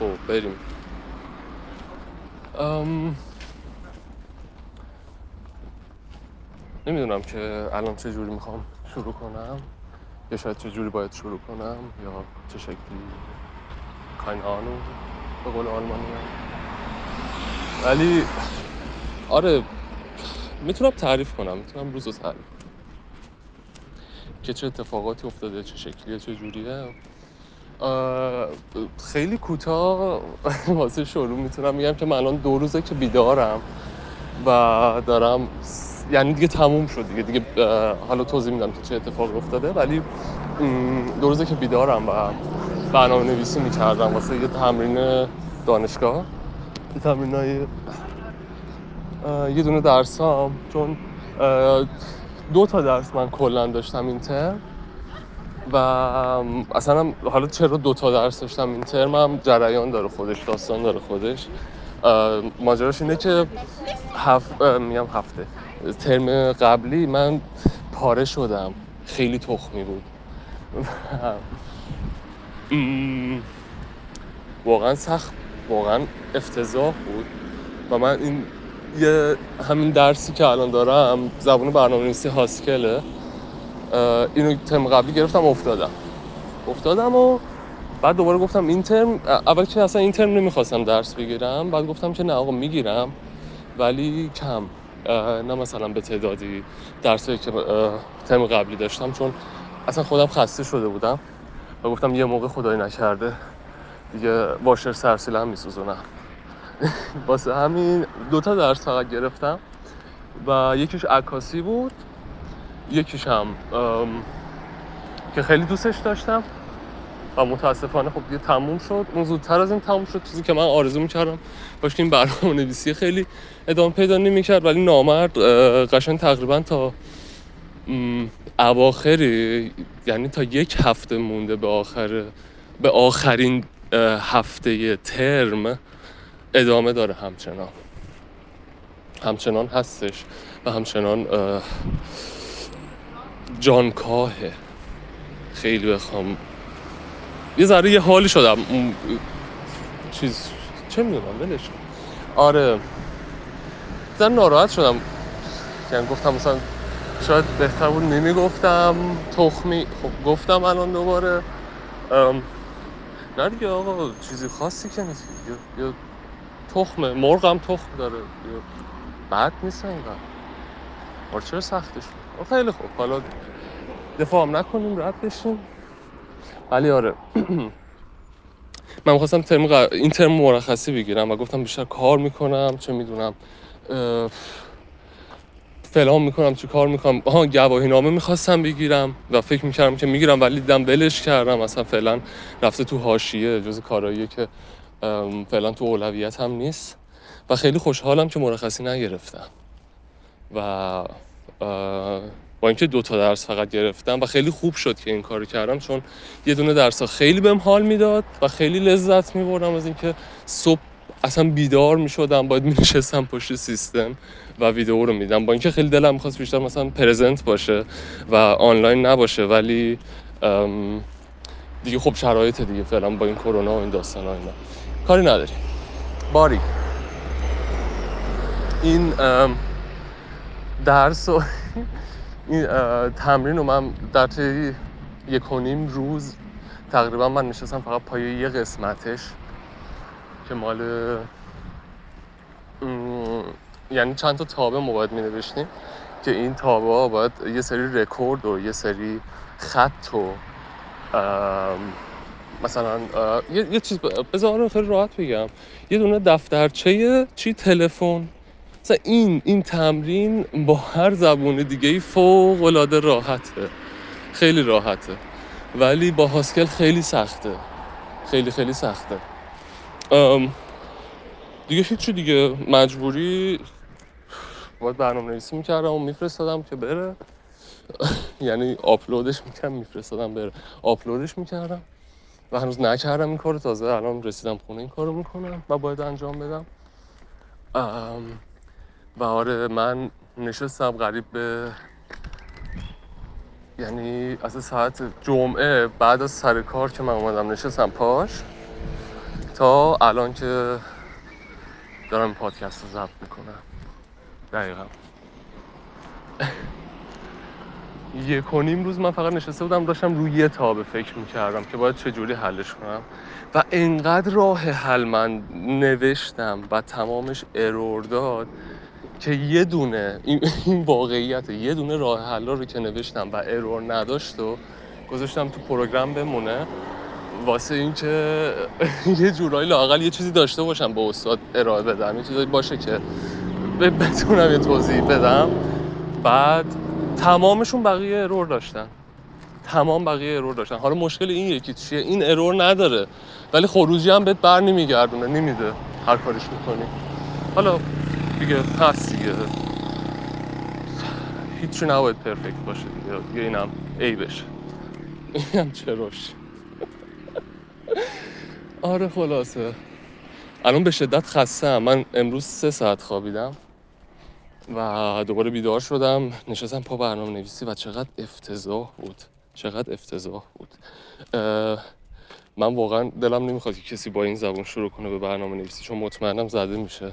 و بریم. ام... نمی‌دونم که الان چه جوری می‌خوام شروع کنم. یا شاید چه جوری باید شروع کنم یا چه شکلی. کاین آنو به قول آلمانی ولی آره می‌تونم تعریف کنم می‌تونم روز رو تعریف کنم. که چه اتفاقاتی افتاده چه شکلیه چه جوریه. خیلی کوتاه واسه شروع می‌تونم میگم که من الان دو روزه که بیدارم و دارم یعنی دیگه تموم شد دیگه دیگه حالا توضیح میدم که چه اتفاقی افتاده ولی دو روزه که بیدارم و برنامه نویسی می‌کردم واسه یه تمرین دانشگاه. یه تمرین های یه دونه چون دو تا درس من کلا داشتم این ترم و اصلا حالا چرا دو تا درس داشتم؟ این ترم هم جریان داره خودش داستان داره خودش. ماجراش اینه که هف... اه، میگم هفته. ترم قبلی من پاره شدم. خیلی تخمی بود. واقعا سخت واقعا افتضاح بود. و من این یه همین درسی که الان دارم زبان برنامه نویسی هاسکله. اینو ترم قبلی گرفتم افتادم. افتادم و بعد دوباره گفتم این ترم اول که اصلا این ترم نمی‌خواستم درس بگیرم بعد گفتم که نه آقا می‌گیرم ولی کم. نه مثلا به تعدادی درسایی که ترم قبلی داشتم چون اصلا خودم خسته شده بودم و گفتم یه موقع خدای نکرده دیگه واشر سرسیله هم میسوزونم. واسه همین دوتا درس فقط گرفتم و یکیش عکاسی بود. یکیش هم که خیلی دوستش داشتم و متاسفانه خب دیگه تموم شد. اون زودتر از این تموم شد چیزی که من آرزو می‌کردم. باشه این برنامه نویسی خیلی ادامه پیدا نمی‌کرد ولی نامرد اه، قشنگ تقریبا تا م، اواخری یعنی تا یک هفته مونده به آخر به آخرین هفته ترم ادامه داره همچنان. همچنان هستش و همچنان جانکاهه. خیلی بخوام. یه ذره یه حالی شدم. اون چیز چه می‌دونم ولش. آره. زن ناراحت شدم. یعنی گفتم مثلا شاید بهتر بود نمی‌گفتم. تخمی خب گفتم الان دوباره. ام، نه دیگه آقا چیزی خاصی که نیست. یا, یا تخمه. مرغ هم تخم داره. یا بد نیست انقدر آره چرا سختش خیلی خوب. حالا دفاع هم نکنیم رد بشیم. ولی آره. من می‌خواستم ترم ق- این ترم مرخصی بگیرم و گفتم بیشتر کار می‌کنم چه می‌دونم فلان می‌کنم چه کار می‌کنم. آها گواهی نامه می‌خواستم بگیرم و فکر می‌کردم که می‌گیرم ولی دیدم ولش کردم. اصلا فعلا رفته تو حاشیه جز کارهاییه که فعلا تو اولویت هم نیست. و خیلی خوشحالم که مرخصی نگرفتم. و با اینکه دو تا درس فقط گرفتم و خیلی خوب شد که این کارو کردم چون یه دونه درس ها خیلی بهم حال می‌داد و خیلی لذت میبردم از اینکه صبح اصلا بیدار می‌شدم باید مینشستم پشت سیستم و ویدیو رو میدم با اینکه خیلی دلم می‌خواست بیشتر مثلا پرزنت باشه و آنلاین نباشه ولی دیگه خب شرایط دیگه فعلا با این کرونا و این داستان ها اینا. کاری نداریم. باری. این درس و این تمرین رو من در طی یک و نیم روز تقریبا من نشستم فقط پای یه قسمتش که مال یعنی چند تا تابه ما باید می نوشتیم که این تابه ها باید یه سری رکورد و یه سری خط و مثلا یه, یه چیز بذار خیلی راحت بگم. یه دونه دفترچه چی؟ تلفن. این این تمرین با هر زبون دیگه ای فوق العاده راحته. خیلی راحته. ولی با هاسکل خیلی سخته. خیلی خیلی سخته. ام، دیگه هیچی دیگه. مجبوری باید برنامه نویسی می‌کردم و میفرستادم که بره. یعنی آپلودش می‌کردم میفرستادم بره. آپلودش می‌کردم و هنوز نکردم این کارو. تازه الان رسیدم خونه این کارو می‌کنم و باید انجام بدم. و آره من نشستم قریب به یعنی از ساعت جمعه بعد از سر کار که من اومدم نشستم پاش تا الان که دارم پادکست رو ضبط می‌کنم. دقیقا. یک و نیم روز من فقط نشسته بودم داشتم روی یه تابه فکر می‌کردم که باید چجوری حلش کنم. و انقدر راه حل من نوشتم و تمامش ارور داد که یه دونه این واقعیت یه دونه راه حل رو که نوشتم و ارور نداشت و گذاشتم تو program بمونه واسه اینکه یه جورایی لاقل یه چیزی داشته باشم به استاد ارائه بدم یه چیزی باشه که بتونم یه توضیح بدم. بعد تمامشون بقیه error داشتن. تمام بقیه error داشتن. حالا مشکل این یکی چیه؟ این error نداره. ولی خروجی هم بهت بر نمیگردونه نمیده. هر کارش می‌کنی. حالا دیگه هست دیگه. هیچی نباید پرفکت باشه دیگه. دیگه اینم ای بشه. اینم چراش آره خلاصه. الان به شدت خسته من امروز سه ساعت خوابیدم و دوباره بیدار شدم. نشستم پا برنامه نویسی و چقدر افتضاح بود. چقدر افتضاح بود. من واقعا دلم نمی‌خواد که کسی با این زبون شروع کنه به برنامه نویسی چون مطمئنم زده میشه.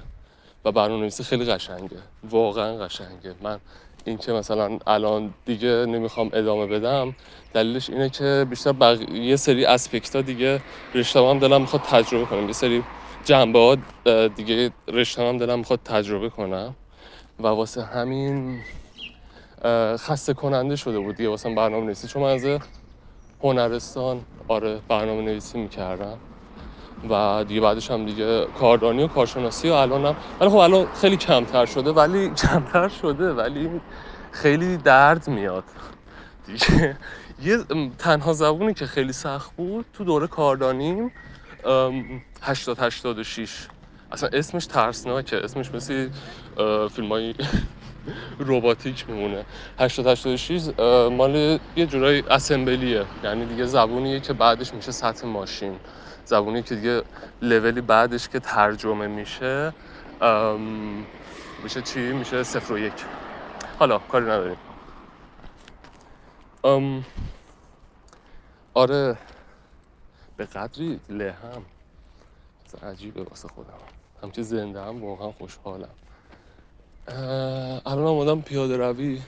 و برنامه نویسی خیلی قشنگه. واقعا قشنگه. من این که مثلا الان دیگه نمی‌خوام ادامه بدم دلیلش اینه که بیشتر بق... یه سری اسپکت ها دیگه رشته هم دلم می‌خواد تجربه کنم. یه سری جنبه ها دیگه رشته هم دلم می‌خواد تجربه کنم. و واسه همین خسته کننده شده بود دیگه واسه برنامه نویسی چون من از هنرستان آره برنامه نویسی می‌کردم. و دیگه بعدش هم دیگه کاردانی و کارشناسی و الانم ولی خب الان خیلی کمتر شده ولی کمتر شده ولی خیلی درد میاد. دیگه یه تنها زبونی که خیلی سخت بود تو دوره کاردانیم 80 86 اصلا اسمش ترسناکه اسمش مثل فیلم های روباتیک میمونه. 80 86 مال یه جورای اسمبلیه یعنی دیگه زبونیه که بعدش میشه سطح ماشین. زبونی که دیگه لولی بعدش که ترجمه میشه میشه چی؟ میشه صفر و یک. حالا کاری نداریم. آره. به قدری لهم عجیبه واسه خودم. همچه زنده هم واقعا خوشحالم. الان آمدم پیاده روی.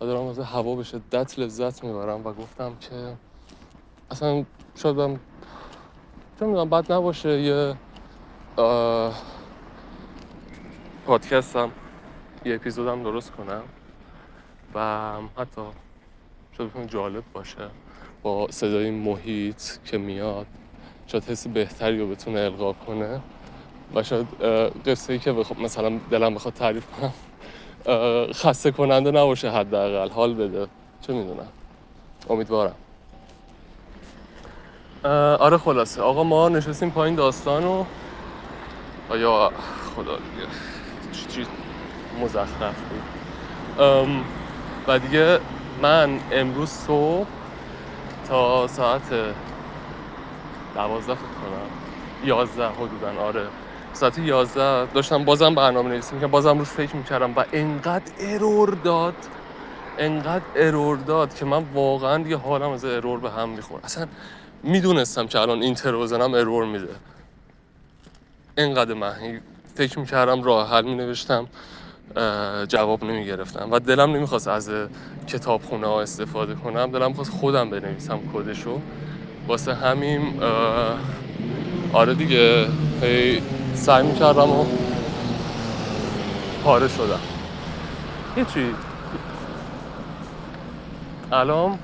و دارم از هوا به شدت لذت می‌برم و گفتم که اصلا شاید من چون می‌دونم بد نباشه یه پادکست هم یه اپیزود هم درست کنم و حتی شاید بکنم جالب باشه با صدای محیط که میاد شاید حسی بهتری رو بتونه القا کنه. و شاید قصه ای که بخواب مثلا دلم بخواد تعریف کنم خسته کننده نباشه حداقل حال بده. چه می‌دونم. امیدوارم. آره خلاصه. آقا ما نشستیم پایین داستان و آیا خدا دیگه چی مزخرف بود. و دیگه من امروز صبح تا ساعت دوازده فکر کنم یازده حدودا آره. ساعت یازده داشتم بازم برنامه نویسی که بازم روش فکر می‌کردم و انقدر ارور داد انقدر ارور داد که من واقعا دیگه حالم از ارور به هم میخور اصلا می‌دونستم که الان اینتر بزنم ارور میده. انقدر من فکر می‌کردم راه حل مینوشتم جواب نمی‌گرفتم و دلم نمی‌خواست از کتاب خونه ها استفاده کنم. دلم خواست خودم بنویسم کدشو. واسه همین آره دیگه هی سعی می‌کردم و پاره شدم. هیچی الان؟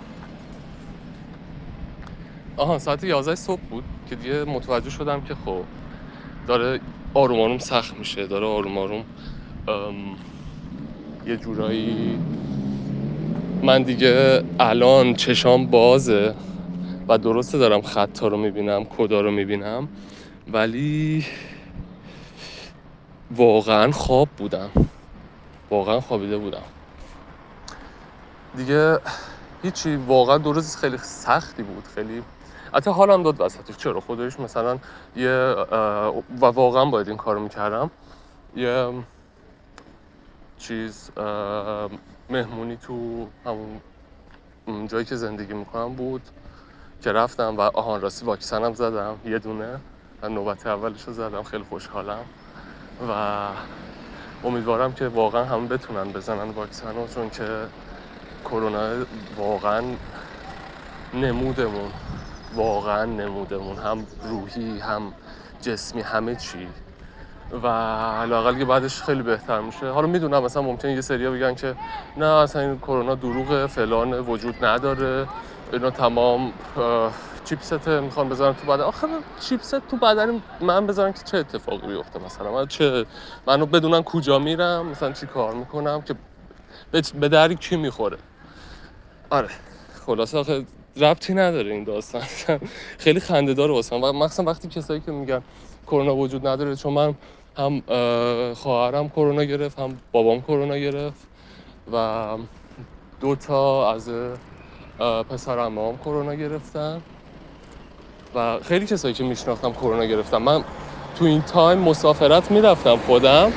آها ساعت 11 صبح بود که دیگه متوجه شدم که خب داره آروم آروم سخت میشه داره آروم آروم یه جورایی من دیگه الان چشام بازه و درسته دارم خطا رو می‌بینم کدا رو می‌بینم ولی واقعا خواب بودم. واقعا خوابیده بودم. دیگه هیچی واقعا دو روز خیلی سختی بود خیلی. حتی حالم داد وسطش. چرا؟ خودش مثلا یه و واقعا باید این کارو می‌کردم. یه چیز مهمونی تو همون جایی که زندگی می‌کنم بود که رفتم و آهان راستی واکسنم زدم یه دونه. من نوبت اولش رو زدم. خیلی خوشحالم. و امیدوارم که واقعا همه بتونن بزنن واکسن رو چون که کرونا واقعا نمودمون. واقعا نمودمون. هم روحی هم جسمی همه چی. و لاقل که بعدش خیلی بهتر میشه. حالا می‌دونم مثلا ممکنه یه سریا بگن که نه اصلا این کرونا دروغه فلان وجود نداره. اینا تمام چیپست می‌خوان بذارن تو بدن. آخه چیپست تو بدن من بذارن که چه اتفاقی بیفته مثلا. من چه منو بدونن کجا میرم مثلا چی کار می‌کنم که به دری کی می‌خوره. آره. خلاصه آخه ربطی نداره این داستان. خیلی خنده داره واسه و مخصوصا وقتی کسایی که میگن کرونا وجود نداره چون من هم خواهرم کرونا گرفت هم بابام کرونا گرفت و دو تا از پسر هم کرونا گرفتن. و خیلی کسایی که میشناختم کرونا گرفتم من تو این تایم مسافرت می‌رفتم خودم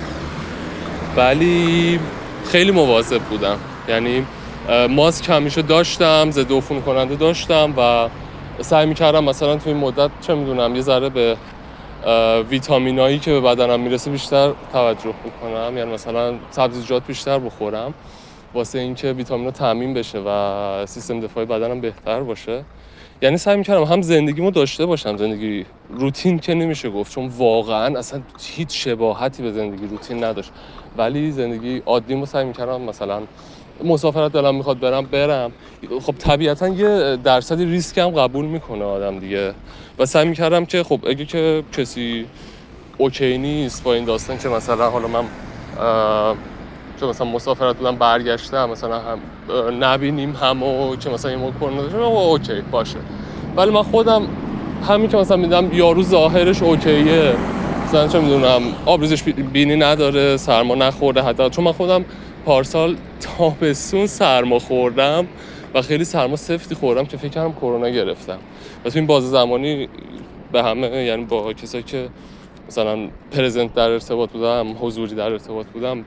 ولی خیلی مواظب بودم. یعنی ماسک همیشه داشتم ضد عفونی کننده داشتم و سعی می‌کردم مثلا تو این مدت چه می‌دونم یه ذره به ویتامینایی که به بدنم می‌رسه بیشتر توجه می‌کنم یعنی مثلا سبزیجات بیشتر بخورم. واسه اینکه ویتامینا تامین بشه و سیستم دفاعی بدنم بهتر باشه. یعنی سعی می‌کردم هم زندگیمو داشته باشم زندگی روتین که نمیشه گفت چون واقعا اصلا هیچ شباهتی به زندگی روتین نداشت. ولی زندگی عادیمو سعی می‌کردم مثلا مسافرت دلم می‌خواد برم برم. خب طبیعتا یه درصدی ریسک هم قبول می‌کنه آدم دیگه. و سعی می‌کردم که خب اگه که کسی اوکی نیست با این داستان که مثلا حالا من چون مثلا مسافرت بودم برگشتم مثلا هم نبینیم همو که مثلا این کرونا داشتم اوکی باشه. ولی من خودم همین که مثلا میدم یارو ظاهرش اوکیه. مثلا چه می‌دونم آبریزش بینی نداره سرما نخورده حتی. چون من خودم پارسال تابستون سرما خوردم و خیلی سرما سفتی خوردم که فکر کردم کرونا گرفتم. و تو این باز زمانی به همه یعنی با کسایی که مثلا پرزنت در ارتباط بودم حضوری در ارتباط بودم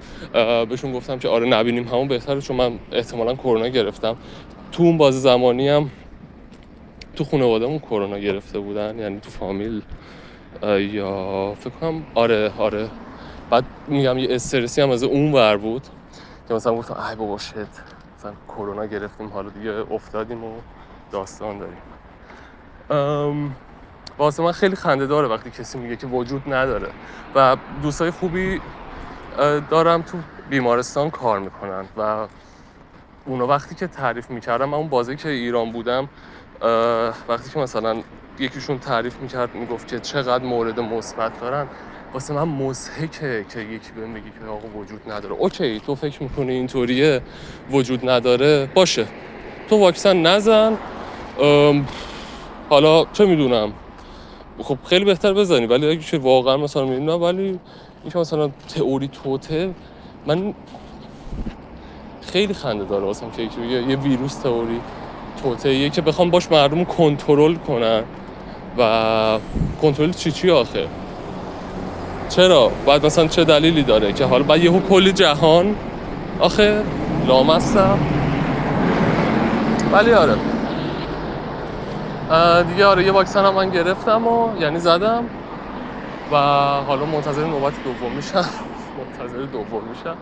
بهشون گفتم که آره نبینیم همون بهتره چون من احتمالا کرونا گرفتم. تو اون باز زمانی هم تو خانوادهمون کرونا گرفته بودن یعنی تو فامیل یا فکر کنم آره آره. بعد میگم یه استرسی هم از اون ور بود که مثلا گفتم ای بابا شت مثلا کرونا گرفتیم حالا دیگه افتادیم و داستان داریم. واسه من خیلی خنده داره وقتی کسی میگه که وجود نداره. و دوستای خوبی دارم تو بیمارستان کار می‌کنن و اونا وقتی که تعریف می‌کردم من اون بازی که ایران بودم وقتی که مثلا یکیشون تعریف می‌کرد می‌گفت که چقدر مورد مثبت دارن واسه من مزهکه که یکی بهم بگی که آقا وجود نداره. اوکی تو فکر می‌کنی اینطوریه وجود نداره باشه. تو واکسن نزن. حالا چه می‌دونم. خب خیلی بهتر بزنی ولی اگه که واقعا مثلا نه ولی اینکه مثلا تئوری توته من خیلی خنده داره واسم که یه ویروس تئوری توته یه که بخوام باش مردم کنترل کنن. و کنترل چی چی آخه؟ چرا؟ باید مثلا چه دلیلی داره که حالا بعد یهو کلی جهان آخه لامستم ولی آره. دیگه آره یه واکسن هم من گرفتم و یعنی زدم. و حالا منتظر نوبت دوم میشم. منتظر دوم میشم.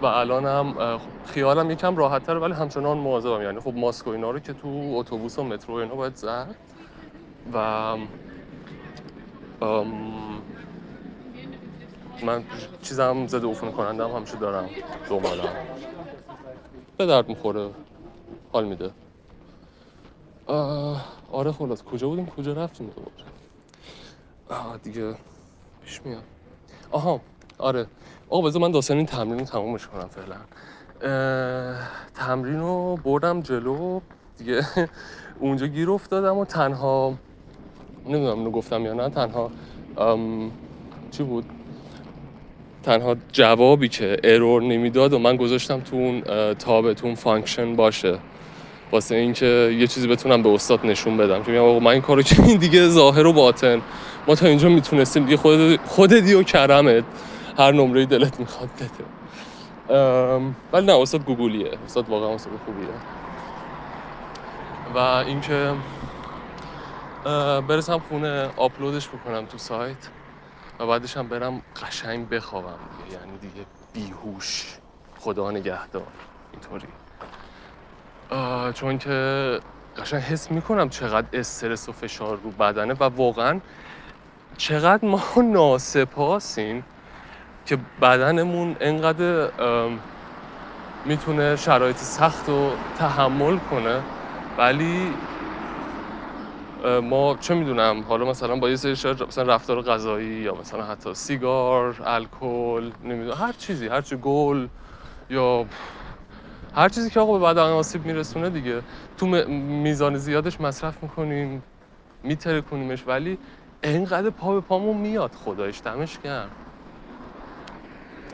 و الانم خیالم یکم راحت تر ولی همچنان مواظبم. یعنی خب ماسک و اینا رو که تو اتوبوس و مترو اینا باید زد. و من چیزم زده عفونی کننده هم همیشه دارم. دنبالم. به درد می‌خوره. حال میده. آره خلاص. کجا بودیم؟ کجا رفتیم دوباره دیگه پیش میاد. آها آره. آقا بذار من داستان این تمرین رو تمومش کنم فعلا. تمرین رو بردم جلو. دیگه اونجا گیر افتادم و تنها نمی‌دونم اینو گفتم یا نه تنها چی بود؟ تنها جوابی که error نمی‌داد و من گذاشتم تو اون تابتون function باشه. واسه اینکه یه چیزی بتونم به استاد نشون بدم که میگم من این کارو که این دیگه ظاهر و باطن. ما تا اینجا می‌تونستیم. دیگه خود خودت و کرمت. هر نمره دلت می‌خواد بده. ولی نه استاد گوگلیه استاد واقعا استاد خوبیه. و اینکه برسم خونه آپلودش بکنم تو سایت و بعدش هم برم قشنگ بخوابم. دیگه یعنی دیگه بیهوش. خدا نگهدار. اینطوری. چون که قشنگ حس می‌کنم چقدر استرس و فشار رو بدنه و واقعا چقدر ما ناسپاسیم که بدنمون انقدر می‌تونه شرایط سخت رو تحمل کنه. ولی ما چه می‌دونم حالا مثلا با یه سری مثلا رفتار غذایی یا مثلا حتی سیگار الکل نمی‌دونم هر چیزی هر چی گل یا هر چیزی که آقا به بدن آسیب میرسونه دیگه. تو میزان زیادش مصرف می‌کنیم میترکونیمش ولی انقدر پا به پامون میاد خدایش دمش گرم.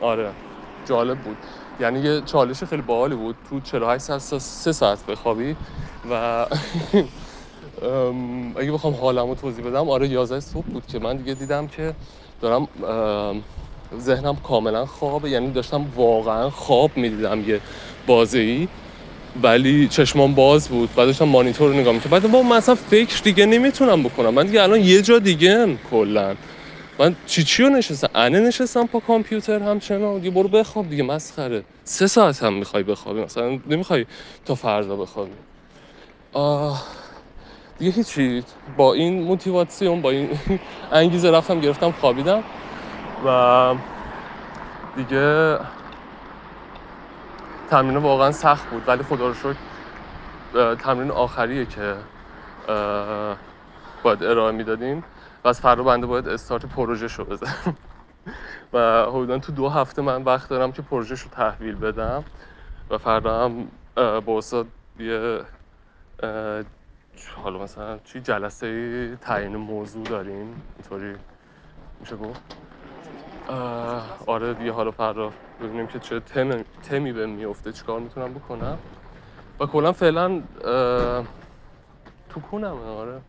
آره جالب بود. یعنی یه چالش خیلی باحالی بود. تو 48 ساعت 3 ساعت بخوابی و اگه بخوام حالمو توضیح بدم آره 11 صبح بود که من دیگه دیدم که دارم ذهنم کاملا خوابه. یعنی داشتم واقعا خواب می‌دیدم یه بازی ولی چشمام باز بود. بعد داشتم مانیتور رو نگاه می‌کردم. بعد با من اصلا فکر دیگه نمی‌تونم بکنم. من دیگه الان یه جا دیگه کلا. من چی چی رو نشستم؟ انه نشستم پا کامپیوتر همچنان. دیگه برو بخواب دیگه مسخره. سه ساعت هم می‌خوای بخوابی؟ مثلا نمی‌خوای تا فردا بخوابی. آه دیگه هیچی. با این موتیواسیون با این انگیزه رفتم گرفتم خوابیدم. و دیگه تمرین واقعا سخت بود ولی خدا رو شکر تمرین آخریه که باید ارائه می‌دادیم. و از فردا بنده باید استارت پروژه شو بزنم. و حدودا تو دو هفته من وقت دارم که پروژهش رو تحویل بدم. و فردا هم با استاد یه حالا مثلا چی جلسه تعیین موضوع داریم؟ اینطوری میشه گفت؟ آره دیگه حالا فردا ببینیم که چه تم- تمی به میفته چیکار می‌تونم بکنم. و کلا فعلا تو کونمه آره.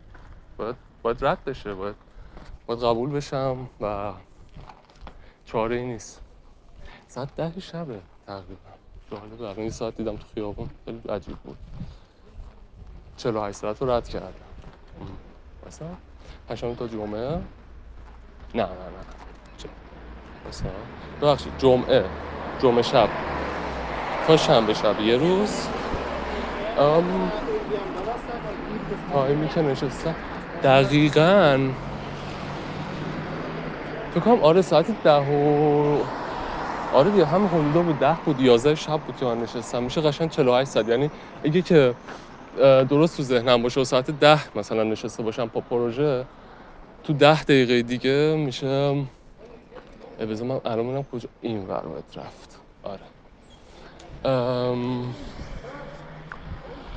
باید باید رد بشه باید باید قبول بشم و چاره ای نیست. ساعت ده شبه تقریبا. جالبه. الان یه ساعت دیدم تو خیابون. خیلی عجیب بود. 48 ساعت رو رد کردم. مثلا پنجشنبه تا جمعه؟ نه نه نه. ببخشید جمعه. جمعه شب. تا شنبه شب. یه روز. ام تایمی که نشستم دقیقا. فکر کنم آره ساعت ده و آره دیگه هم حدودا بود ده بود یازده شب بود که من نشستم. میشه قشنگ 48 ساعت. یعنی اگه که درست تو ذهنم باشه و ساعت ده مثلا نشسته باشم پا پروژه تو ده دقیقه دیگه میشه بذار من الان میرم کجا این ور رفت. آره. ام...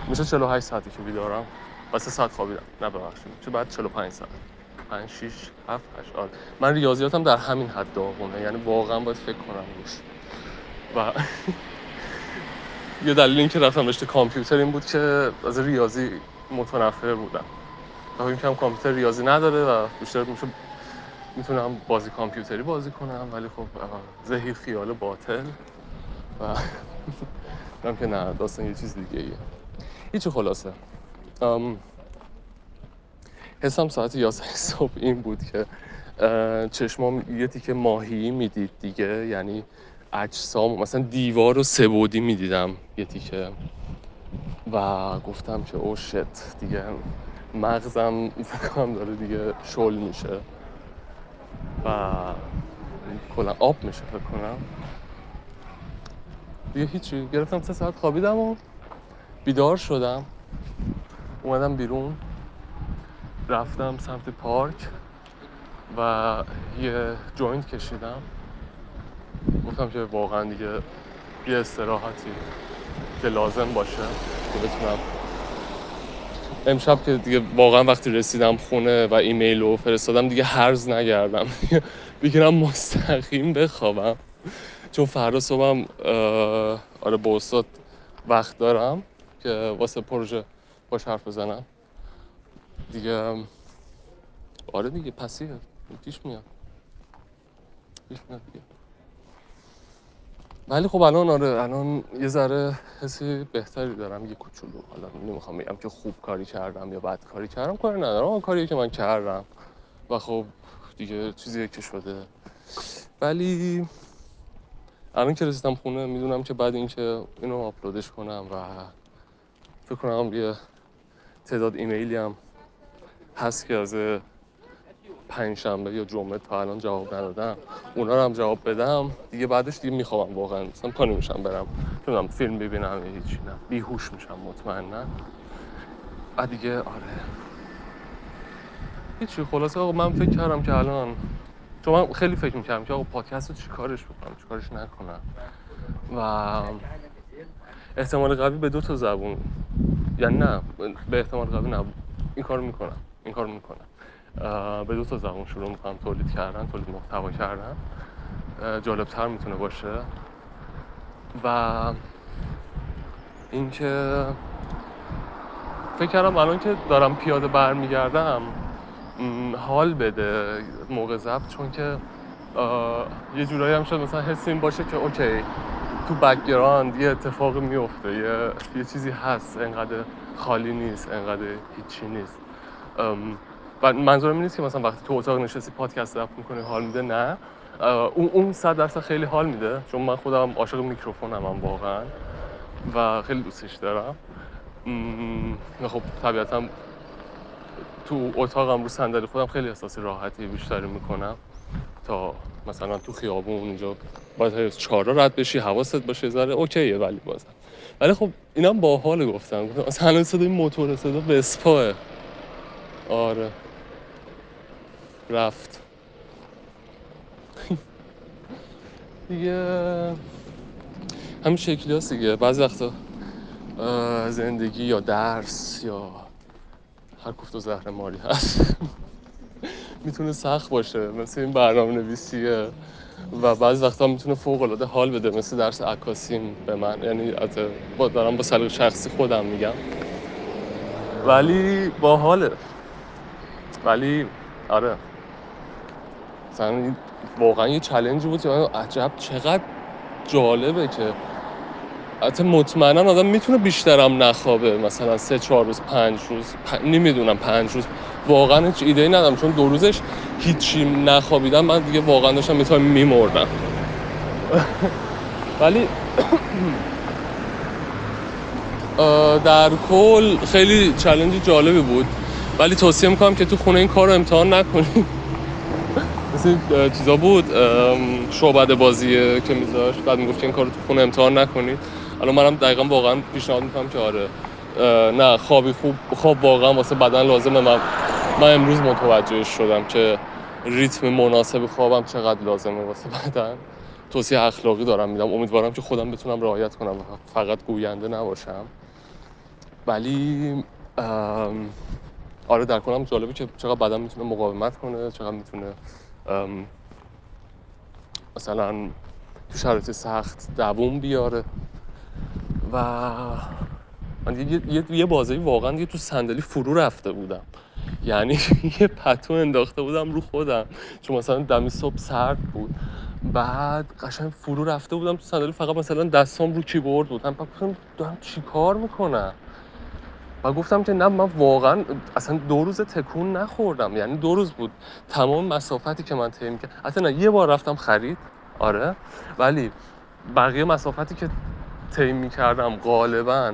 میشه 48 ساعتی که بیدارم؟ و سه ساعت خوابیدم. نه ببخشید. چه بعد 45 ساعت. 5 6 7 8 آره. من ریاضیاتم در همین حد داغونه. یعنی واقعا باید فکر کنم روش. و یه دلیل اینکه رفتم رشته کامپیوتر این بود که از ریاضی متنفر بودم. تا این کم کامپیوتر ریاضی نداره و بیشتر میشه می‌تونم بازی کامپیوتری بازی کنم ولی خب ذهی خیال باطل و هم که نه داستان یه چیز دیگه ایه هیچی خلاصه. ام، حسم ساعت 11 صبح این بود که چشمام یه تیکه ماهی می‌دید دیگه یعنی اجسام مثلا دیوار رو سبودی می‌دیدم یه تیکه. و گفتم که او شت دیگه مغزم فکر کنم داره دیگه شل میشه. و کلا آب میشه فکر کنم. دیگه هیچی. گرفتم سه ساعت خوابیدم و بیدار شدم. اومدم بیرون. رفتم سمت پارک و یه جوینت کشیدم. گفتم که واقعا دیگه یه استراحتی که لازم باشه که بتونم امشب که دیگه واقعا وقتی رسیدم خونه و ایمیل رو فرستادم دیگه هرز نگردم. بگیرم مستقیم بخوابم. چون فردا صبحم آره با استاد وقت دارم که واسه پروژه باش حرف بزنم. دیگه آره دیگه پسیه. پیش میاد. پیش میاد دیگه. ولی خب الان آره الان یه ذره حسی بهتری دارم یه کوچولو. حالا نمی‌خوام بگم که خوب کاری کردم یا بد کاری کردم کاری ندارم. اون کاری که من کردم. و خب دیگه چیزیه که شده. ولی الان که رسیدم خونه می‌دونم که بعد اینکه اینو آپلودش کنم و فکر کنم یه تعداد ایمیلی هم هست که از پنجشنبه یا جمعه تا الان جواب ندادم. اونا رو هم جواب بدم. دیگه بعدش دیگه می‌خوام واقعا. مثلا پا نمیشم برم. نمی‌دونم فیلم ببینم یا هیچی نه. بیهوش میشم مطمئنا. بعد دیگه آره. هیچی خلاصه آقا من فکر کردم که الان چون من خیلی فکر می‌کردم که آقا پادکست رو چیکارش بکنم چیکارش نکنم. و احتمال قوی به دو تا زبون. یعنی نه به احتمال قوی نه این کارو می‌کنم. این کارو می‌کنم. به دو تا زبون شروع می‌کنم تولید کردن تولید محتوا کردن. جالبتر می‌تونه باشه. و اینکه فکر کردم الان که دارم پیاده برمیگردم حال بده موقع ضبط چون که یه جورایی هم شد مثلا حس این باشه که OK تو background یه اتفاقی میفته یه, یه چیزی هست انقدر خالی نیست انقدر هیچی نیست. و منظورم نیست که مثلا وقتی تو اتاق نشستی پادکست ضبط می‌کنی حال میده؟ نه. اون اون صد درصد خیلی حال میده. چون من خودم عاشق میکروفونم هم واقعا. و خیلی دوستش دارم. م، خب طبیعتا تو اتاقم رو صندلی خودم خیلی احساس راحتی بیشتری می‌کنم. تا مثلا تو خیابون اونجا باید از چهارراه رد بشی حواست باشه ذره. اوکیه ولی بازم. ولی خب اینم باحال گفتم گفتم. مثلا صدای موتور صدا وسپاه. آره. رفت. دیگه همین شکلی هست دیگه. بعضی وقتا زندگی یا درس یا هر کوفت و زهر ماری هست. می‌تونه سخت باشه. مثل این برنامه نویسیه و بعضی وقتا می‌تونه فوق العاده حال بده. مثل درس عکاسیم به من. یعنی البته با دارم با سلیقه شخصی خودم میگم. ولی باحاله. ولی آره. مثلا واقعا یه چلنجی بود که عجب چقدر جالبه که البته مطمئنا آدم می‌تونه بیشترم نخوابه مثلا سه چهار روز پنج روز پ... نمی‌دونم پنج روز. واقعا هیچ ایده ای ندارم چون دو روزش هیچی نخوابیدم. من دیگه واقعا داشتم می‌تونم میمردم. ولی در کل خیلی چلنج جالبی بود. ولی توصیه می‌کنم که تو خونه این کار رو امتحان نکنید این، چیزا بود ام، شعبده بازیه که میذاشت. بعد می‌گفت که این کار رو تو خونه امتحان نکنید. الان منم دقیقا واقعا پیشنهاد می‌کنم که آره. نه خوابی خوب خواب واقعا واسه بدن لازمه. من من امروز متوجه شدم که ریتم مناسب خوابم چقدر لازمه واسه بدن. توصیه اخلاقی دارم میدم. امیدوارم که خودم بتونم رعایت کنم. فقط گوینده نباشم. ولی آره در کنم جالبه که چقدر بدن می‌تونه مقاومت کنه چقدر می‌تونه مثلا تو شرایط سخت دووم بیاره. و من یه, یه, بازی واقعا یه تو صندلی فرو رفته بودم. یعنی یه پتو انداخته بودم رو خودم. چون مثلا دمی صبح سرد بود. بعد قشنگ فرو رفته بودم تو صندلی. فقط مثلا دستام رو کیبورد بود. من دارم چیکار می‌کنم؟ و گفتم که نه من واقعا اصلا دو روز تکون نخوردم. یعنی دو روز بود تمام مسافتی که من طی می‌کردم حتی یه بار رفتم خرید. آره. ولی بقیه مسافتی که طی می‌کردم غالبا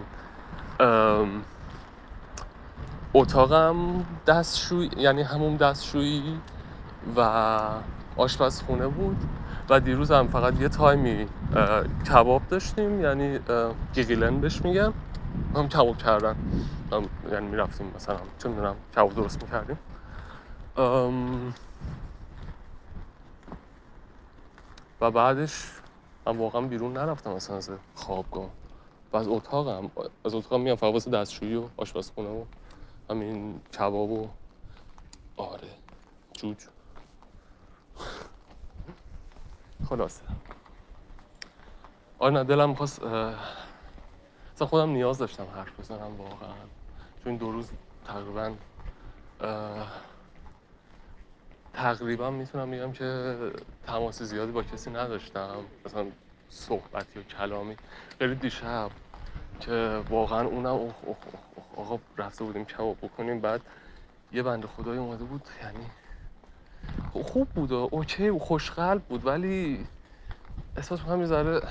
اتاقم دستشوی یعنی همون دستشویی و آشپزخونه بود. و دیروز هم فقط یه تایمی کباب داشتیم. یعنی گیگیلن بهش میگن. هم کباب کردن. هم یعنی می‌رفتیم مثلا چه می‌دونم کباب درست می‌کردیم. و بعدش من واقعا بیرون نرفتم مثلا از خوابگاه. و از اتاقم از اتاقم میام فقط دستشویی و آشپزخونه و همین کباب و آره جوج. خلاصه. آره نه دلم می‌خواست اصلا خودم نیاز داشتم حرف بزنم واقعا. چون دو روز تقریبا تقریبا می‌تونم بگم که تماس زیادی با کسی نداشتم. مثلا صحبتی و کلامی. خیلی دیشب که واقعا اونم اوه آقا رفته بودیم کباب بکنیم. بعد یه بنده خدای اومده بود یعنی خوب بود و اوکی خوشقلب بود ولی احساس می‌کنم یه ذره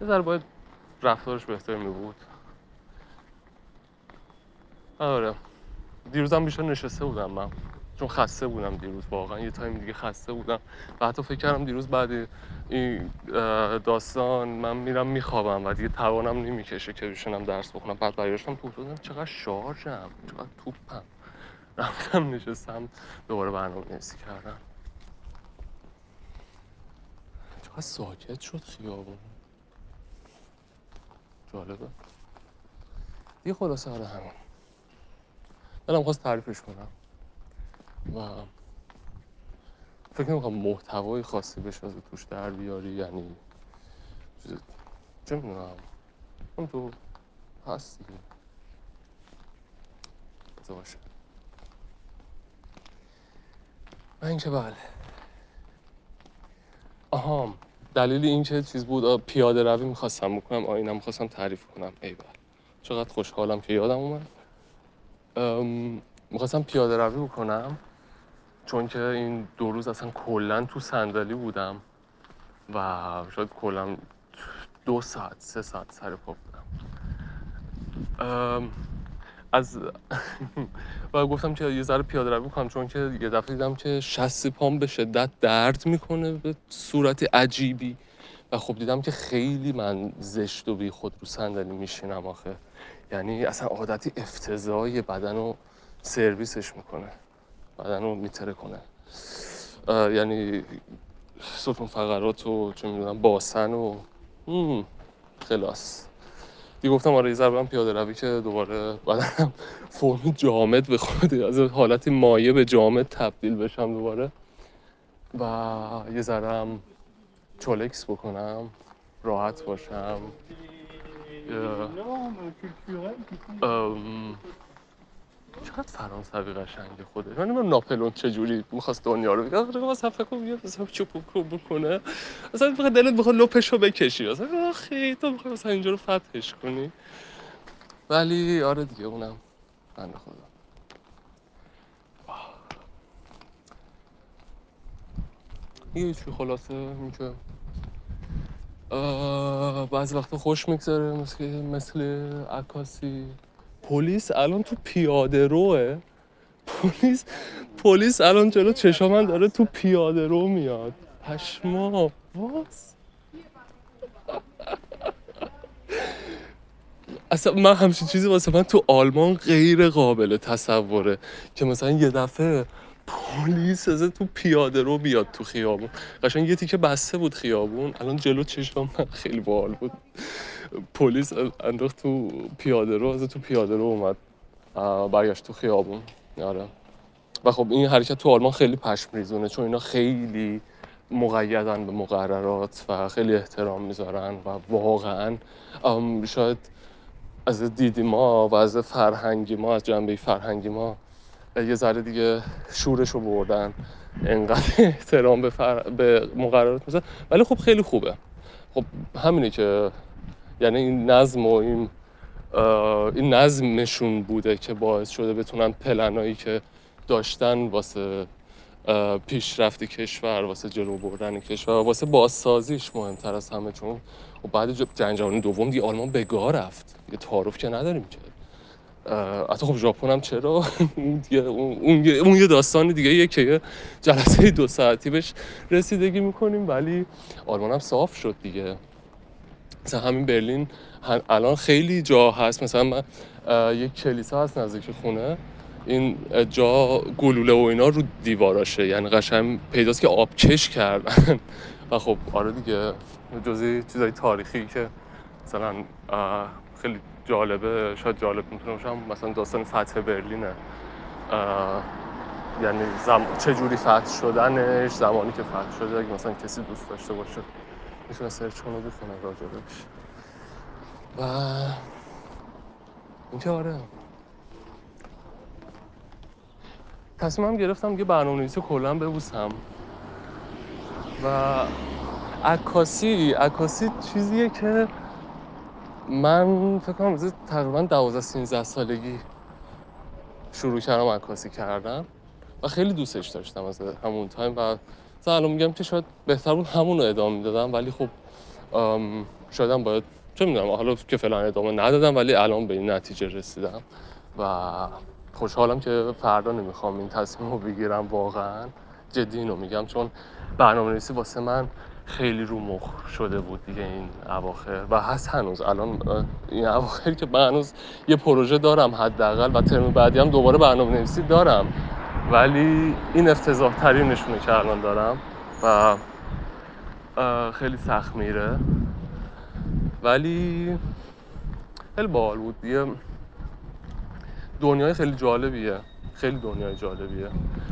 یه ذره باید رفتارش بهتر می بود. آره. دیروزم بیشتر نشسته بودم من. چون خسته بودم دیروز واقعا. یه تایم دیگه خسته بودم. و حتی فکر کردم دیروز بعد این داستان من میرم میخوابم و دیگه توانم نمی‌کشه که بشینم درس بخونم. بعد برگشتم تو اتاق دیدم چقدر شارژم. چقدر توپم. رفتم نشستم. دوباره برنامه نویسی کردم. چقدر ساکت شد خیابون. جالبه. دیگه خلاصه آره همین دلم خواست تعریفش کنم. و فکر نمی‌کنم محتوای خاصی بشه از توش در بیاری یعنی چیز- چه می‌دونم. اون تو هست دیگه. بذار باشه. و اینکه بله. آها دلیل این که چیز بود؟ پیاده روی می‌خواستم بکنم آینم می‌خواستم تعریف کنم. ای بله چقدر خوشحالم که یادم اومد. می‌خواستم پیاده روی بکنم چون که این دو روز اصلا کلا تو صندلی بودم و شاید کلا دو ساعت سه ساعت سر پا بودم. از و گفتم که یه ذره پیاده روی کنم چون که یه دفعه دیدم که شست پام به شدت درد می‌کنه به صورت عجیبی. و خب دیدم که خیلی من زشت و بی خود رو صندلی میشینم آخه. یعنی اصلا عادتی افتضاحی بدن رو سرویسش می‌کنه. بدن رو میتره کنه. یعنی ستون فقرات و چه می‌دونم باسن و خلاص. دیگه گفتم آره برم پیاده روی که دوباره بدنم فرم جامد به خود از حالت مایع به جامد تبدیل بشم دوباره. و یه ذره چولکس بکنم راحت باشم. چقدر فرانسوی قشنگه خوده من نمی‌دونم ناپلون چجوری می‌خواست دنیا رو بگه. آقا مثلا فکر کنم بیاد مثلا چوب کوب بکنه. مثلا دلت بخواد لپش رو بکشی. مثلا آخی تو می‌خوای مثلا اینجا رو فتحش کنی. ولی آره دیگه اونم بنده خدا. یه چی خلاصه اینکه بعضی وقتا خوش میگذره مثل مثل عکاسی. پلیس الان تو پیاده روه. پلیس پلیس الان جلو چشا من داره تو پیاده رو میاد. پشما واس اصلا من همچین چیزی واسه من تو آلمان غیر قابل تصوره که مثلا یه دفعه پلیس از تو پیاده رو بیاد تو خیابون. قشنگ یه تیکه بسته بود خیابون. الان جلو چشم من خیلی باحال بود. پلیس انداخت تو پیاده رو از تو پیاده رو اومد. برگشت تو خیابون. آره. و خب این حرکت تو آلمان خیلی پشم ریزونه چون اینا خیلی مقیدن به مقررات و خیلی احترام می‌ذارن و واقعا شاید از دیدی ما و از فرهنگی ما از جنبه فرهنگی ما یه ذره دیگه شورش رو بردن. انقدر احترام به, فر... به مقررات می‌ذارن. ولی خب خیلی خوبه. خب همینه که یعنی این نظم و این این نظمشون بوده که باعث شده بتونن پلنایی که داشتن واسه پیشرفت کشور واسه جلو بردن کشور واسه بازسازیش مهمتر از همه. چون و بعد ج- جنگ جهانی دوم دیگه آلمان بگاه رفت. یه تعارف که نداریم که. حتی خب ژاپن هم چرا؟ اون دیگه اون, یه- داستان دیگه یه که جلسه دو ساعتی بهش رسیدگی می‌کنیم ولی آلمان هم صاف شد دیگه. مثلا همین برلین هم- الان خیلی جا هست. مثلا من یک کلیسا هست نزدیک خونه. این جا گلوله و اینا رو دیواراشه. یعنی قشنگ پیداست که آبکش کردن. و خب آره دیگه. جزی چیزای تاریخی که مثلا خیلی جالبه. شاید جالب می‌تونه باشه هم مثلا داستان فتح برلینه. یعنی زم... چه جوری فتح شدنش زمانی که فتح شده اگه مثلا کسی دوست داشته باشه. می‌تونه سرچ کنه بخونه راجبش. و اینکه آره. تصمیمم گرفتم یه برنامه نویسی کلا ببوسم. و عکاسی عکاسی چیزیه که من فکر کنم تقریبا 12 13 سالگی شروع کردم عکاسی کردم و خیلی دوستش داشتم از همون تایم و الان میگم که شاید بهتر بود همون رو ادامه می‌دادم ولی خب شاید باید چه می‌دونم حالا که فعلا ادامه ندادم ولی الان به این نتیجه رسیدم و خوشحالم که فردا نمی‌خوام این تصمیم رو بگیرم واقعا جدی اینو میگم چون برنامه نویسی واسه من خیلی رو مخ شده بود دیگه این اواخر و هست هنوز. الان این اواخر که من هنوز یه پروژه دارم حداقل و ترم بعدی هم دوباره برنامه نویسی دارم. ولی این افتضاح ترینشونه که الان دارم و خیلی سخت میره. ولی خیلی باحال بود دیگه. دنیای خیلی جالبیه. خیلی دنیای جالبیه.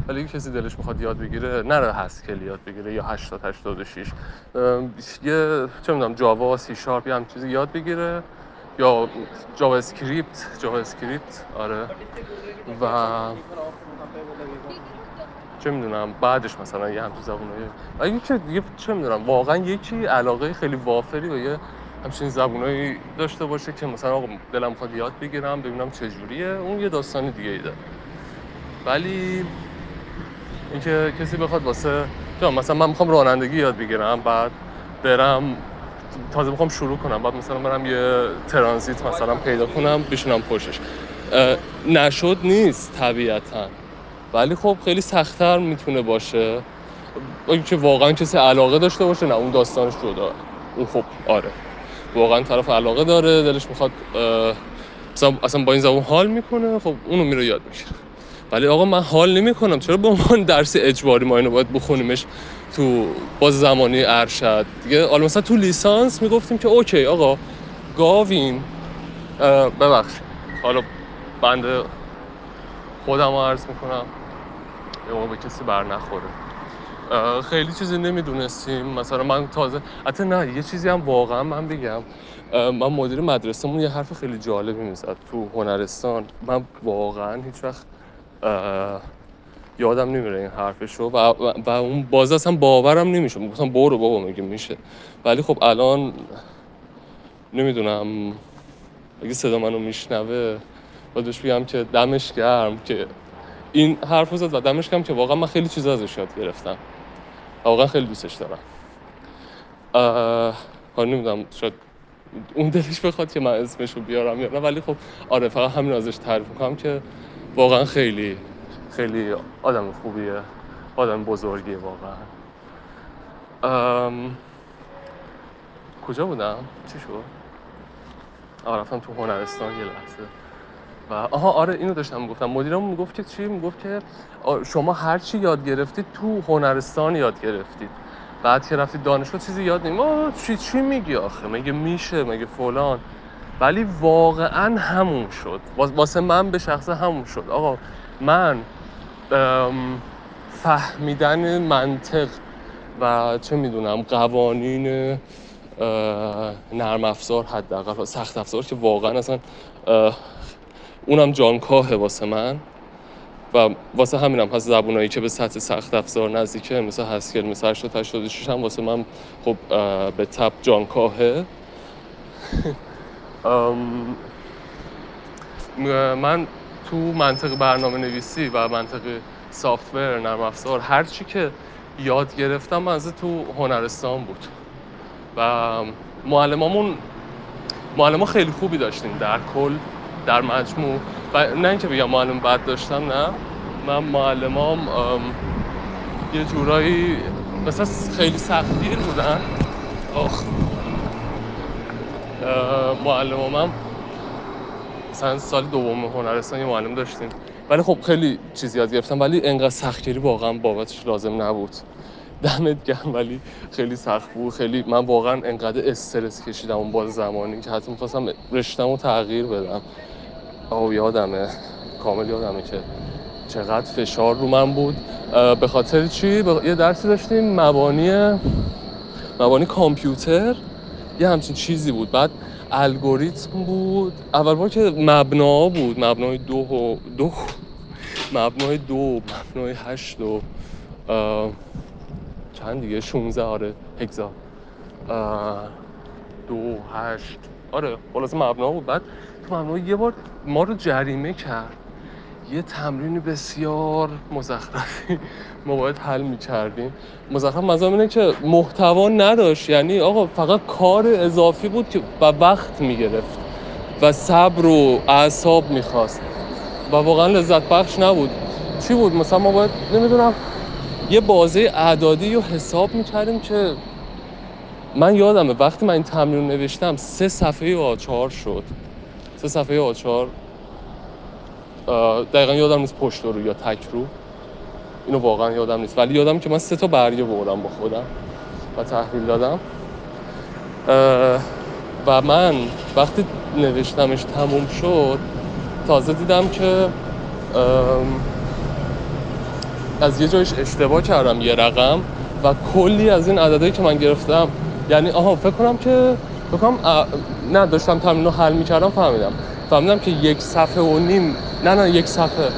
ولی اگه کسی دلش می‌خواد یاد بگیره نره Haskell یاد بگیره یا 80 86 یه چه می‌دونم جاوا سی شارپ یا هم چیزی یاد بگیره. یا JavaScript JavaScript آره. و چه می‌دونم بعدش مثلا یه همچین زبونایی اگه که دیگه چه می‌دونم واقعا یکی علاقه خیلی وافری و یه همچین زبونایی داشته باشه که مثلا آقا دلم خواهد یاد بگیرم ببینم چجوریه اون یه داستان دیگه ایده ولی اینکه کسی بخواد واسه مثلا من می‌خوام رانندگی یاد بگیرم بعد برم تازه می‌خوام شروع کنم. بعد مثلا برم یه ترانزیت مثلا پیدا کنم بشونم پشتش. نشد نیست طبیعتا. ولی خب خیلی سختتر می‌تونه باشه. که واقعا کسی علاقه داشته باشه نه اون داستانش جدا. اون خب آره. واقعا طرف علاقه داره دلش می‌خواد اصلا با این زبان حال می‌کنه خب اونو میره یاد می‌گیره. ولی آقا من حال نمی‌کنم. چرا به عنوان درس اجباری ما اینو باید بخونیمش؟ تو باز زمانی ارشد دیگه حالا مثلا تو لیسانس می‌گفتیم که اوکی آقا گاوین ببخش حالا بنده خودم عرض می‌کنم. یه به کسی بر نخوره. خیلی چیزی نمی‌دونستیم. مثلا من تازه حتی نه یه چیزی هم واقعا من بگم. من مدیر مدرسهمون یه حرف خیلی جالبی می‌زد تو هنرستان. من واقعا هیچ وقت یادم نمیره این حرفشو و, و اون باز اصلا باورم نمیشه. گفتم برو بابا میگه میشه؟ ولی خب الان نمی‌دونم. اگه صدا منو میشنوه بادش بگم که دمش گرم که این حرف زد و دمش گرم که واقعا من خیلی چیزا ازش یاد گرفتم. واقعا خیلی دوستش دارم. حالا نمی‌دونم شاید اون دلش بخواد که من اسمش رو بیارم یا نه ولی خب آره فقط همین ازش تعریف می‌کنم که واقعا خیلی خیلی آدم خوبیه آدم بزرگیه واقعا. کجا بودم؟ چی شد؟ رفتم تو هنرستان یه لحظه. و آها آره اینو داشتم می‌گفتم. مدیرم می‌گفت که چی؟ می‌گفت که شما هر چی یاد گرفتید تو هنرستان یاد گرفتید. بعد که رفتید دانشگاه چیزی یاد نیم چی چی میگی آخه؟ مگه میشه؟ مگه فلان؟ ولی واقعا همون شد. واسه من به شخصه همون شد. آقا من فهمیدن منطق و چه می‌دونم قوانین نرم افزار حداقل سخت افزار که واقعا اصلا اونم جانکاهه واسه من. و واسه همینم هست زبونایی که به سطح سخت افزار نزدیکه مثل هسکل مثل 886 هم واسه من خب به تب جانکاهه. من تو منطق برنامه نویسی و منطق سافتور نرم افزار هر چی که یاد گرفتم از تو هنرستان بود. و معلمامون معلم خیلی خوبی داشتیم در کل در مجموع. و نه اینکه بگم معلم بد داشتم نه. من معلمام یه جورایی مثلا خیلی سختگیر بودن. آخ. معلمام مثلا سال دوم هنرستان یه معلم داشتیم. ولی خب خیلی چیزی یاد گرفتم ولی انقدر سختگیری واقعا بابتش لازم نبود. دمت گرم ولی خیلی سخت بود. خیلی من واقعا انقدر استرس کشیدم اون باز زمانی که حتی می‌خواستم رشتم تغییر بدم. آه یادمه. کامل یادمه که چقدر فشار رو من بود. به خاطر چی؟ یه درسی داشتیم مبانی مبانی کامپیوتر. یه همچین چیزی بود. بعد الگوریتم بود. اول بار که مبنا بود. مبنای دو و دو. مبنای دو مبنای هشت و چند دیگه؟ 16 آره هگزا. دو هشت. آره خلاص مبنا بود. بعد تو مبنا یه بار ما رو جریمه کرد. یه تمرین بسیار مزخرفی ما باید حل می‌کردیم. مزخرف مزام اینه که محتوا نداشت. یعنی آقا فقط کار اضافی بود که و وقت می‌گرفت و صبر و اعصاب می‌خواست. و واقعا لذت بخش نبود. چی بود؟ مثلا ما باید نمی‌دونم یه بازه اعدادی رو حساب می‌کردیم که من یادمه وقتی من این تمرین نوشتم سه صفحه آچار شد. سه صفحه آچار دقیقا یادم نیست پشت رو یا تک رو. اینو واقعا یادم نیست. ولی یادم که من سه تا برگه بردم با خودم و تحویل دادم. و من وقتی نوشتمش تموم شد تازه دیدم که از یه جایش اشتباه کردم یه رقم و کلی از این عددهایی که من گرفتم یعنی آها فکر کنم که فکر کنم نه داشتم تمرین رو حل می‌کردم فهمیدم. فهمیدم که یک صفحه و نیم نه نه یک صفحه.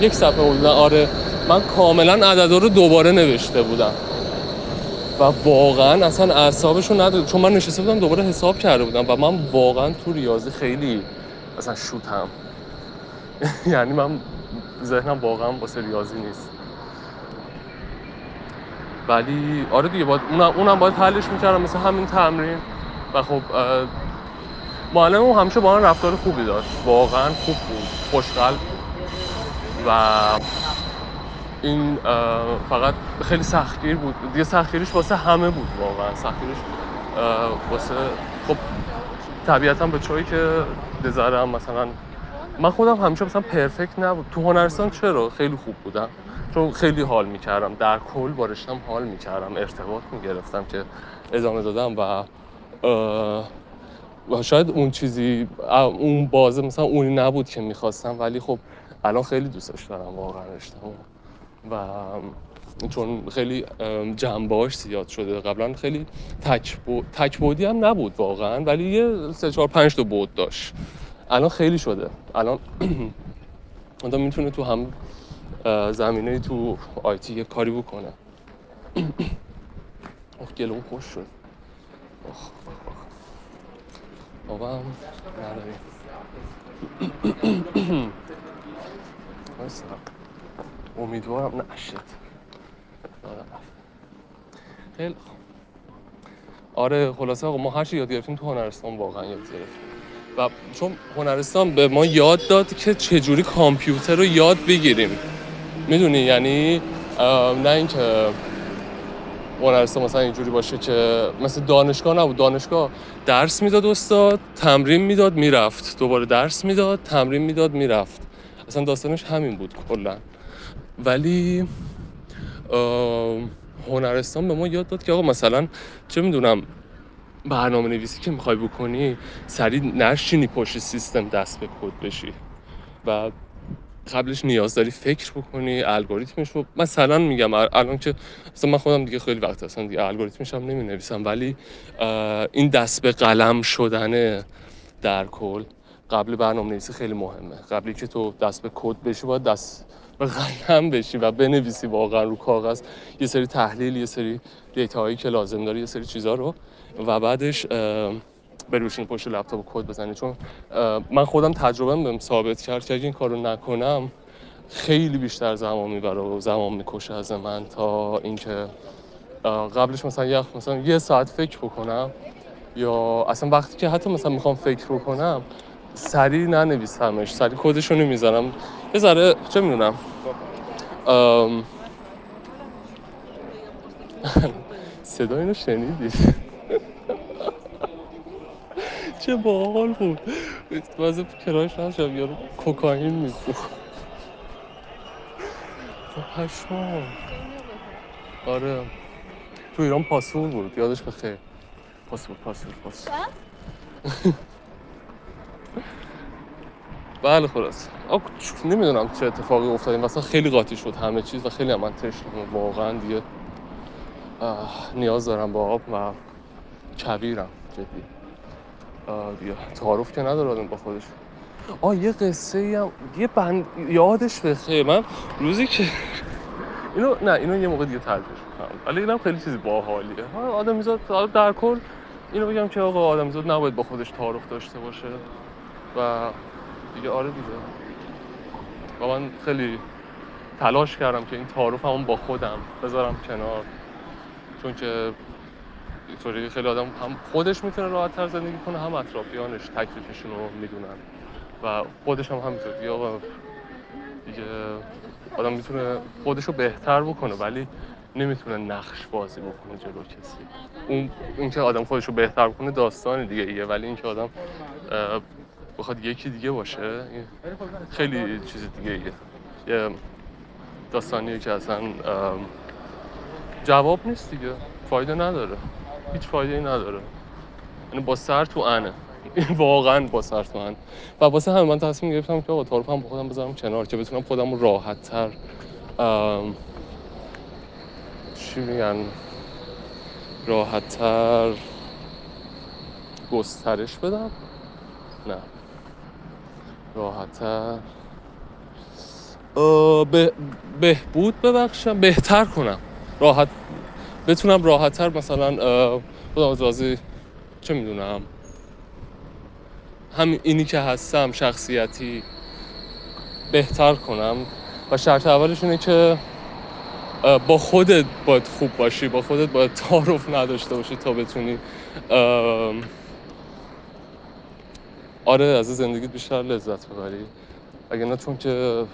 یک صفحه و آره. من کاملا عددا رو دوباره نوشته بودم. و واقعا اصلا اعصابشو نداد چون من نشسته بودم دوباره حساب کرده بودم و من واقعا تو ریاضی خیلی اصلا شوتم. یعنی من ذهنم واقعا واسه ریاضی نیست. ولی آره دیگه باید اونم, اونم باید حلش می‌کردم مثل همین تمرین. و خب معلم همیشه با من رفتار خوبی داشت. واقعا خوب بود خوشقلب و این فقط خیلی سختگیر بود. دیگه سختگیریش واسه همه بود واقعا. سختگیریش واسه خب طبیعتا به چایی که دزارم مثلا من خودم همیشه مثلا پرفکت نبود. تو هنرستان چرا؟ خیلی خوب بودم. چون خیلی حال می‌کردم. در کل بارشتم حال می‌کردم. ارتباط می‌گرفتم که ادامه دادم و شاید اون چیزی اون بازه مثلا اونی نبود که می‌خواستم ولی خب الان خیلی دوستش دارم واقعا رشتم و چون خیلی جنباش زیاد شده. قبلا خیلی تک, تک بودی هم نبود واقعا ولی یه سه چهار پنج تا بود داشت. الان خیلی شده. الان آدم می‌تونه تو هم زمینه تو آیتی یه کاری بکنه. اوه گلوم خوش شد. بابا هم نداریم امیدوارم نشد خیلی آره خلاصه آقا ما هر چی یاد گرفتیم تو هنرستان واقعا یاد گرفتیم. و چون هنرستان به ما یاد داد که چجوری کامپیوتر رو یاد بگیریم. می‌دونی؟ یعنی نه اینکه هنرستان مثلا اینجوری باشه که مثل دانشگاه نبود. دانشگاه درس می‌داد استاد تمرین می‌داد می‌رفت. دوباره درس می‌داد تمرین می‌داد می‌رفت. اصلا داستانش همین بود کلا. ولی هنرستان به ما یاد داد که آقا مثلا چه می‌دونم برنامه نویسی که می‌خوای بکنی سریع نشینی پشت سیستم دست به کد بشی. و قبلش نیاز داری فکر بکنی الگوریتمش رو مثلا میگم الان که مثلا من خودم دیگه خیلی وقت اصلا دیگه الگوریتمش هم نمی نویسم ولی این دست به قلم شدنه در کل قبل برنامه نویسی خیلی مهمه. قبلی که تو دست به کد بشی باید دست به قلم بشی و بنویسی واقعا رو کاغذ. یه سری تحلیل یه سری دیتاهایی که لازم داری یه سری چیزها رو. و بعدش بروشین پشت لپتاپ کد بزنی. چون من خودم تجربه بهم ثابت کرد که اگه این کارو نکنم خیلی بیشتر زمان می‌بره و زمان می‌کشه از من تا اینکه قبلش مثلا یه مثلا یه ساعت فکر بکنم یا اصلا وقتی که حتی مثلا می‌خوام فکر بکنم سریع ننویسمش سریع کدشو نمی‌زنم یه ذره چه می‌دونم صدا اینو شنیدید چه باحال بود. واسه کراش نشم یارو کوکائین میفروخت پشمام. آره. تو ایران پاسور بود. یادش بخیر پاسور پاسور پاسور بله خلاص نمی‌دونم چه اتفاقی افتاد. این مثلا خیلی قاطی شد همه چیز و خیلی هم من تشنم واقعا دیگه نیاز دارم با آب و کبیرم جدی. دیگه تعارف که نداره آدم با خودش. آه یه قصه هم یه بند یادش بخیر. من روزی که اینو نه اینو یه موقع دیگه ترجمه کنم ولی اینم خیلی چیزی باحالیه. آدمیزاد در کل اینو بگم که آقا آدمیزاد نباید با خودش تعارف داشته باشه. و دیگه آره دیگه. و من خیلی تلاش کردم که این تعارف همون با خودم بذارم کنار. چون که اینطوری خیلی آدم هم خودش می‌تونه راحت تر زندگی کنه هم اطرافیانش تکلیفشون رو می‌دونن. و خودش هم همینطور. آقا دیگه آدم می‌تونه خودش رو بهتر بکنه ولی نمی‌تونه نقش بازی بکنه جلو کسی. اون اینکه آدم خودش رو بهتر بکنه داستان دیگه ایه ولی اینکه آدم بخواد یکی دیگه باشه خیلی چیز دیگه ایه. یه داستانیه که اصلا جواب نیست دیگه. فایده نداره. هیچ فایده ای نداره. یعنی با سر تو انه. واقعا با سر تو ان و واسه همین من تصمیم گرفتم که آقا هم با خودم بذارم کنار که بتونم خودم رو راحت تر چی میگن راحت تر گسترش بدم؟ نه. راحت تر به بهبود ببخشم بهتر کنم. راحت بتونم راحتتر مثلا از چه می‌دونم هم اینی که هستم شخصیتی بهتر کنم. و شرط اولش اینه که با خودت باید خوب باشی با خودت باید تعارف نداشته باشی تا بتونی آره از زندگیت بیشتر لذت ببری. اگه نه چون که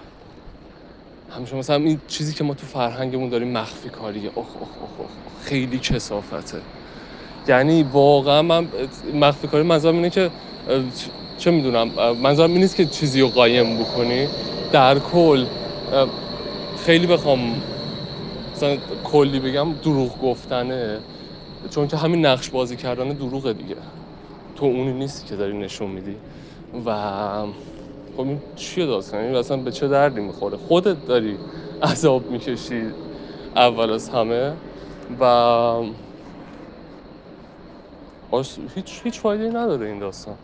همیشه مثلا این چیزی که ما تو فرهنگمون داریم مخفی کاریه. اوه اوه اوه, خیلی کسافته. یعنی واقعا من مخفی کاری منظورم اینه که چه می‌دونم منظورم این نیست که چیزی رو قایم بکنی. در کل خیلی بخوام مثلا کلی بگم دروغ گفتنه چون که همین نقش بازی کردن دروغه دیگه. تو اونی نیستی که داری نشون میدی. و خب این چیه داستان؟ این اصلا به چه دردی می‌خوره؟ خودت داری عذاب می‌کشی اول از همه و هیچ هیچ فایده نداره این داستان.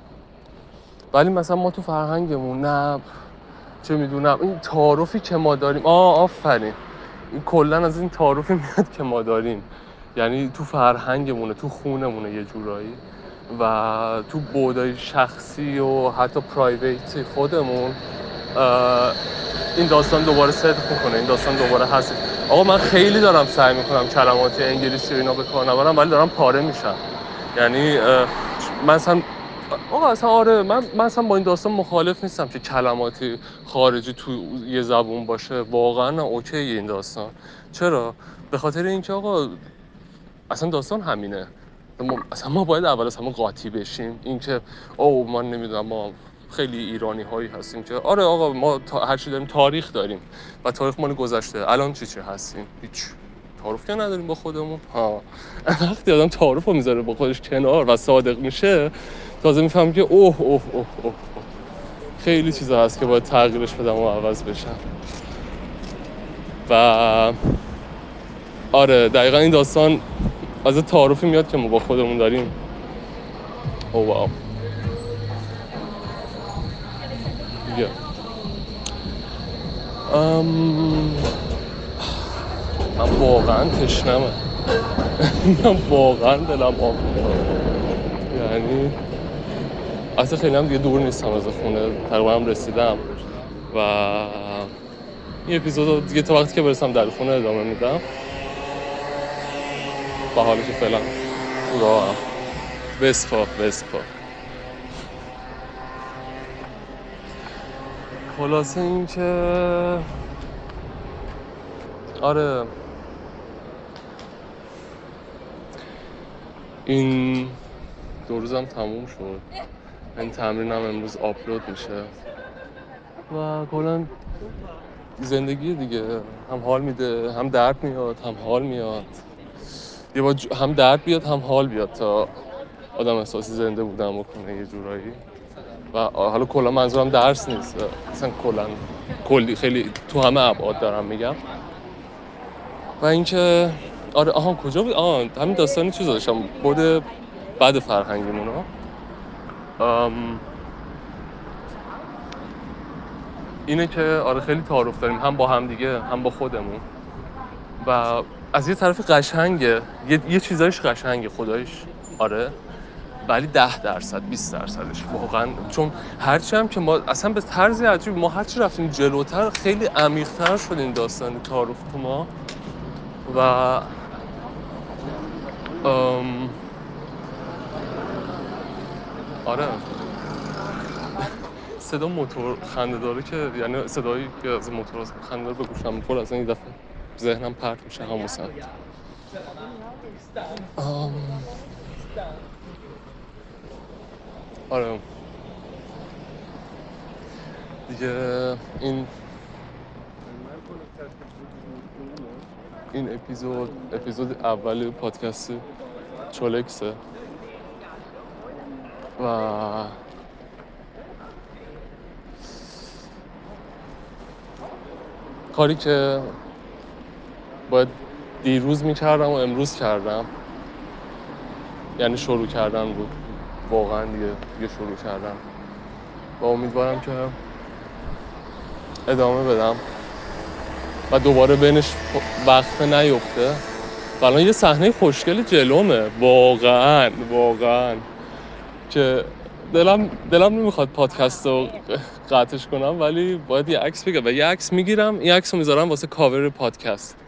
ولی مثلا ما تو فرهنگمون نه چه می‌دونم این تعارفی که ما داریم. آه آفرین. این کلا از این تعارفی میاد که ما داریم. یعنی تو فرهنگمونه تو خونمونه یه جورایی. و تو بودای شخصی و حتی پرایویتی خودمون این داستان دوباره صدق کنه این داستان دوباره هست. آقا من خیلی دارم سعی می‌کنم کلمات انگلیسی و اینا به کار نبرم ولی دارم پاره میشم. یعنی مثلا آقا اصلا آره من, من اصلا با این داستان مخالف نیستم که کلماتی خارجی تو یه زبون باشه. واقعا اوکی این داستان. چرا؟ به خاطر اینکه آقا اصلا داستان همینه. ما اصلا ما باید اول از همه قاطی بشیم. اینکه او ما نمی‌دونم ما خیلی ایرانی هایی هستیم که آره آقا ما تا هر چی داریم تاریخ داریم و تاریخ مال گذشته. الان چی چی هستیم؟ هیچ تعارف که نداریم با خودمون. ها. وقتی آدم تعارف می‌ذاره با خودش کنار و صادق میشه تازه میفهم که اوه اوه اوه اوه خیلی چیزا هست که باید تغییرش بدم و عوض بشم و آره دقیقا این داستان از تعارفی میاد که ما با خودمون داریم. او واو ام... من واقعا تشنمه. من واقعا دلم آب یعنی اصلا خیلی هم دیگه دور نیستم از خونه. تقریبا هم رسیدم. و این اپیزود دیگه تا وقتی که برسم در خونه ادامه میدم. که فعلا راه بسپا بسپا خلاصه این که آره. این دو روزم تموم شد. این تمرین هم امروز آپلود میشه. و کلا زندگی دیگه. هم حال میده هم درد میاد هم حال میاد. یه با هم درد بیاد هم حال بیاد. تا آدم احساسی زنده بودن بکنه یه جورایی. و حالا کلا منظورم درس نیست. اصلا کلا کلی خیلی تو همه ابعاد دارم میگم. و اینکه آره آها کجا بود؟ آها همین داستانی چیز داشتم. بود بعد فرهنگیمون اینه که آره خیلی تعارف داریم. هم با هم دیگه هم با خودمون. و از یه طرف قشنگه. یه, یه چیزایش قشنگه خدایش. آره. ولی ده درصد 20 درصدش واقعا. چون هرچی هم که ما اصلا به طرز عجیب ما هرچی رفتیم جلوتر خیلی عمیقتر شد این داستان تعارف تو ما. و ام... آره. صدا موتور خنده داره که یعنی صدایی که از موتور خنده داره به گوشم می‌خوره اصلا این دفعه. ذهنم پرت میشه همون ساعت. آم... آره. دیگه این این اپیزود اپیزود اول پادکست چولکسه و کاری که باید دیروز می‌کردم و امروز کردم. یعنی شروع کردن بود. واقعا دیگه دیگه شروع کردم. و امیدوارم که ادامه بدم. و دوباره بینش وقفه نیفته. و یه صحنه خوشگل جلومه. واقعا واقعا. که دلم دلم نمی‌خواد پادکست رو قطعش کنم ولی باید یه عکس بگم. و یه عکس می‌گیرم. این عکس رو می‌ذارم واسه کاور پادکست.